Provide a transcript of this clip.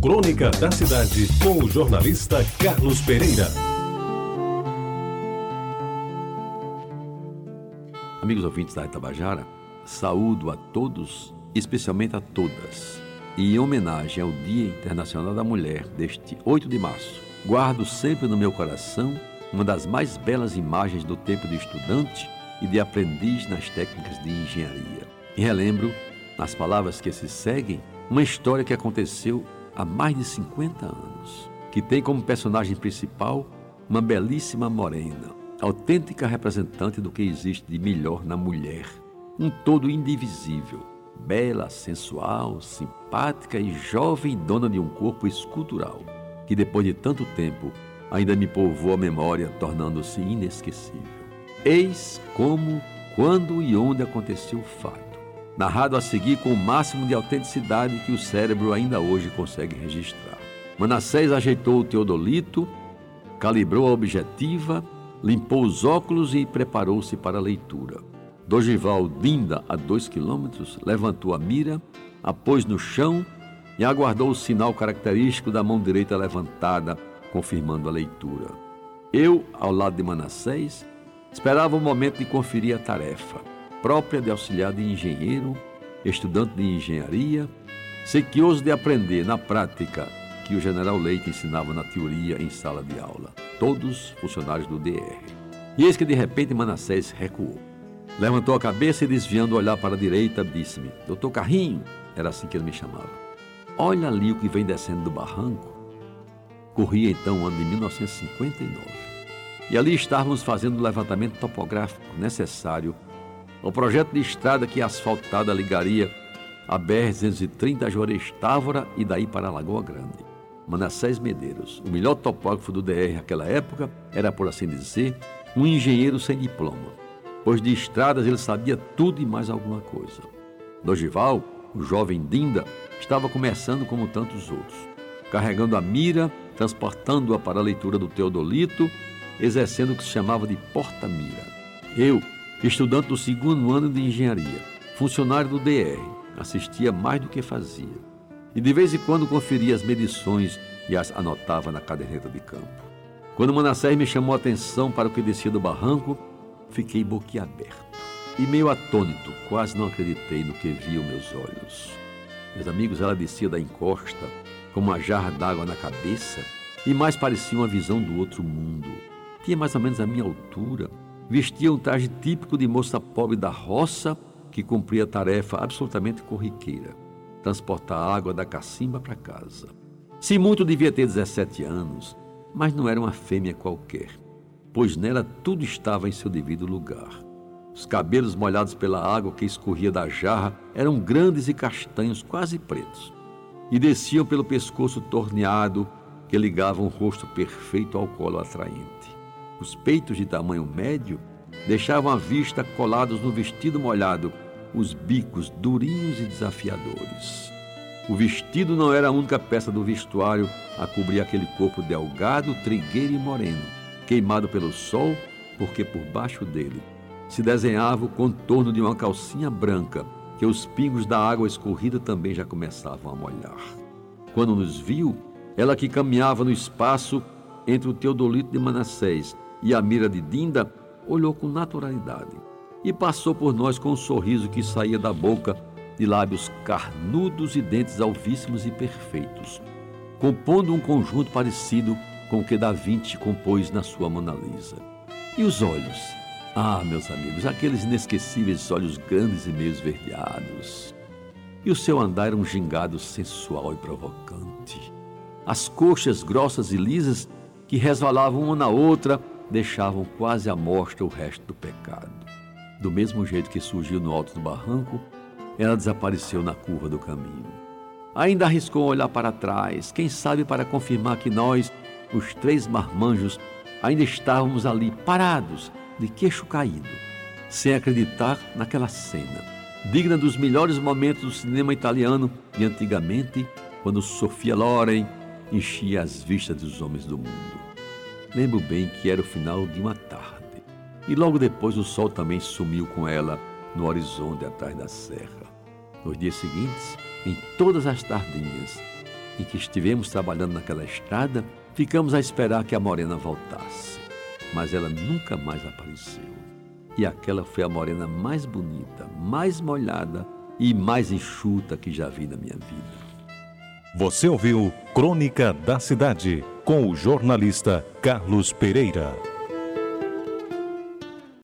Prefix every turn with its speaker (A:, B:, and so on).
A: Crônica da Cidade, com o jornalista Carlos Pereira.
B: Amigos ouvintes da Itabajara, saúdo a todos, especialmente a todas. E em homenagem ao Dia Internacional da Mulher, deste 8 de março, guardo sempre no meu coração uma das mais belas imagens do tempo de estudante e de aprendiz nas técnicas de engenharia. E relembro, nas palavras que se seguem, uma história que aconteceu há mais de 50 anos, que tem como personagem principal uma belíssima morena, autêntica representante do que existe de melhor na mulher, um todo indivisível, bela, sensual, simpática e jovem dona de um corpo escultural, que depois de tanto tempo ainda me povoa a memória, tornando-se inesquecível. Eis como, quando e onde aconteceu o fato narrado a seguir com o máximo de autenticidade que o cérebro ainda hoje consegue registrar. Manassés ajeitou o teodolito, calibrou a objetiva, limpou os óculos e preparou-se para a leitura. Dogival, Dinda, a dois quilômetros, levantou a mira, a pôs no chão e aguardou o sinal característico da mão direita levantada, confirmando a leitura. Eu, ao lado de Manassés, esperava o momento de conferir a tarefa própria de auxiliar de engenheiro, estudante de engenharia, sequioso de aprender na prática que o general Leite ensinava na teoria em sala de aula, todos funcionários do DR. E eis que de repente Manassés recuou. Levantou a cabeça e desviando o olhar para a direita, disse-me: Doutor Carrinho, era assim que ele me chamava. Olha ali o que vem descendo do barranco. Corria então o ano de 1959. E ali estávamos fazendo o levantamento topográfico necessário o projeto de estrada que asfaltada ligaria a BR-230 a Juarez Távora e daí para a Lagoa Grande. Manassés Medeiros, o melhor topógrafo do DR naquela época, era, por assim dizer, um engenheiro sem diploma, pois de estradas ele sabia tudo e mais alguma coisa. Dogival, o jovem Dinda, estava começando como tantos outros, carregando a mira, transportando-a para a leitura do Teodolito, exercendo o que se chamava de porta-mira. Eu, estudante do segundo ano de engenharia, funcionário do DR, assistia mais do que fazia. E de vez em quando conferia as medições e as anotava na caderneta de campo. Quando Manassés me chamou a atenção para o que descia do barranco, fiquei boquiaberto. E meio atônito, quase não acreditei no que via meus olhos. Meus amigos, ela descia da encosta com uma jarra d'água na cabeça e mais parecia uma visão do outro mundo. Tinha mais ou menos a minha altura, vestia um traje típico de moça pobre da roça que cumpria tarefa absolutamente corriqueira: transportar água da cacimba para casa. Se muito devia ter 17 anos, mas não era uma fêmea qualquer, pois nela tudo estava em seu devido lugar. Os cabelos molhados pela água que escorria da jarra eram grandes e castanhos, quase pretos, e desciam pelo pescoço torneado que ligava um rosto perfeito ao colo atraente. Os peitos de tamanho médio deixavam à vista colados no vestido molhado os bicos durinhos e desafiadores. O vestido não era a única peça do vestuário a cobrir aquele corpo delgado, trigueiro e moreno, queimado pelo sol, porque por baixo dele se desenhava o contorno de uma calcinha branca que os pingos da água escorrida também já começavam a molhar. Quando nos viu, ela que caminhava no espaço entre o Teodolito de Manassés e a mira de Dinda olhou com naturalidade e passou por nós com um sorriso que saía da boca de lábios carnudos e dentes alvíssimos e perfeitos, compondo um conjunto parecido com o que Da Vinci compôs na sua Mona Lisa. E os olhos? Ah, meus amigos, aqueles inesquecíveis olhos grandes e meio esverdeados. E o seu andar era um gingado sensual e provocante. As coxas grossas e lisas que resvalavam uma na outra deixavam quase à mostra o resto do pecado. Do mesmo jeito que surgiu no alto do barranco, ela desapareceu na curva do caminho. Ainda arriscou olhar para trás, quem sabe para confirmar que nós, os três marmanjos, ainda estávamos ali parados, de queixo caído, sem acreditar naquela cena, digna dos melhores momentos do cinema italiano de antigamente, quando Sofia Loren enchia as vistas dos homens do mundo. Lembro bem que era o final de uma tarde. E logo depois o sol também sumiu com ela no horizonte atrás da serra. Nos dias seguintes, em todas as tardinhas, em que estivemos trabalhando naquela estrada, ficamos a esperar que a morena voltasse. Mas ela nunca mais apareceu. E aquela foi a morena mais bonita, mais molhada e mais enxuta que já vi na minha vida.
A: Você ouviu Crônica da Cidade com o jornalista Carlos Pereira.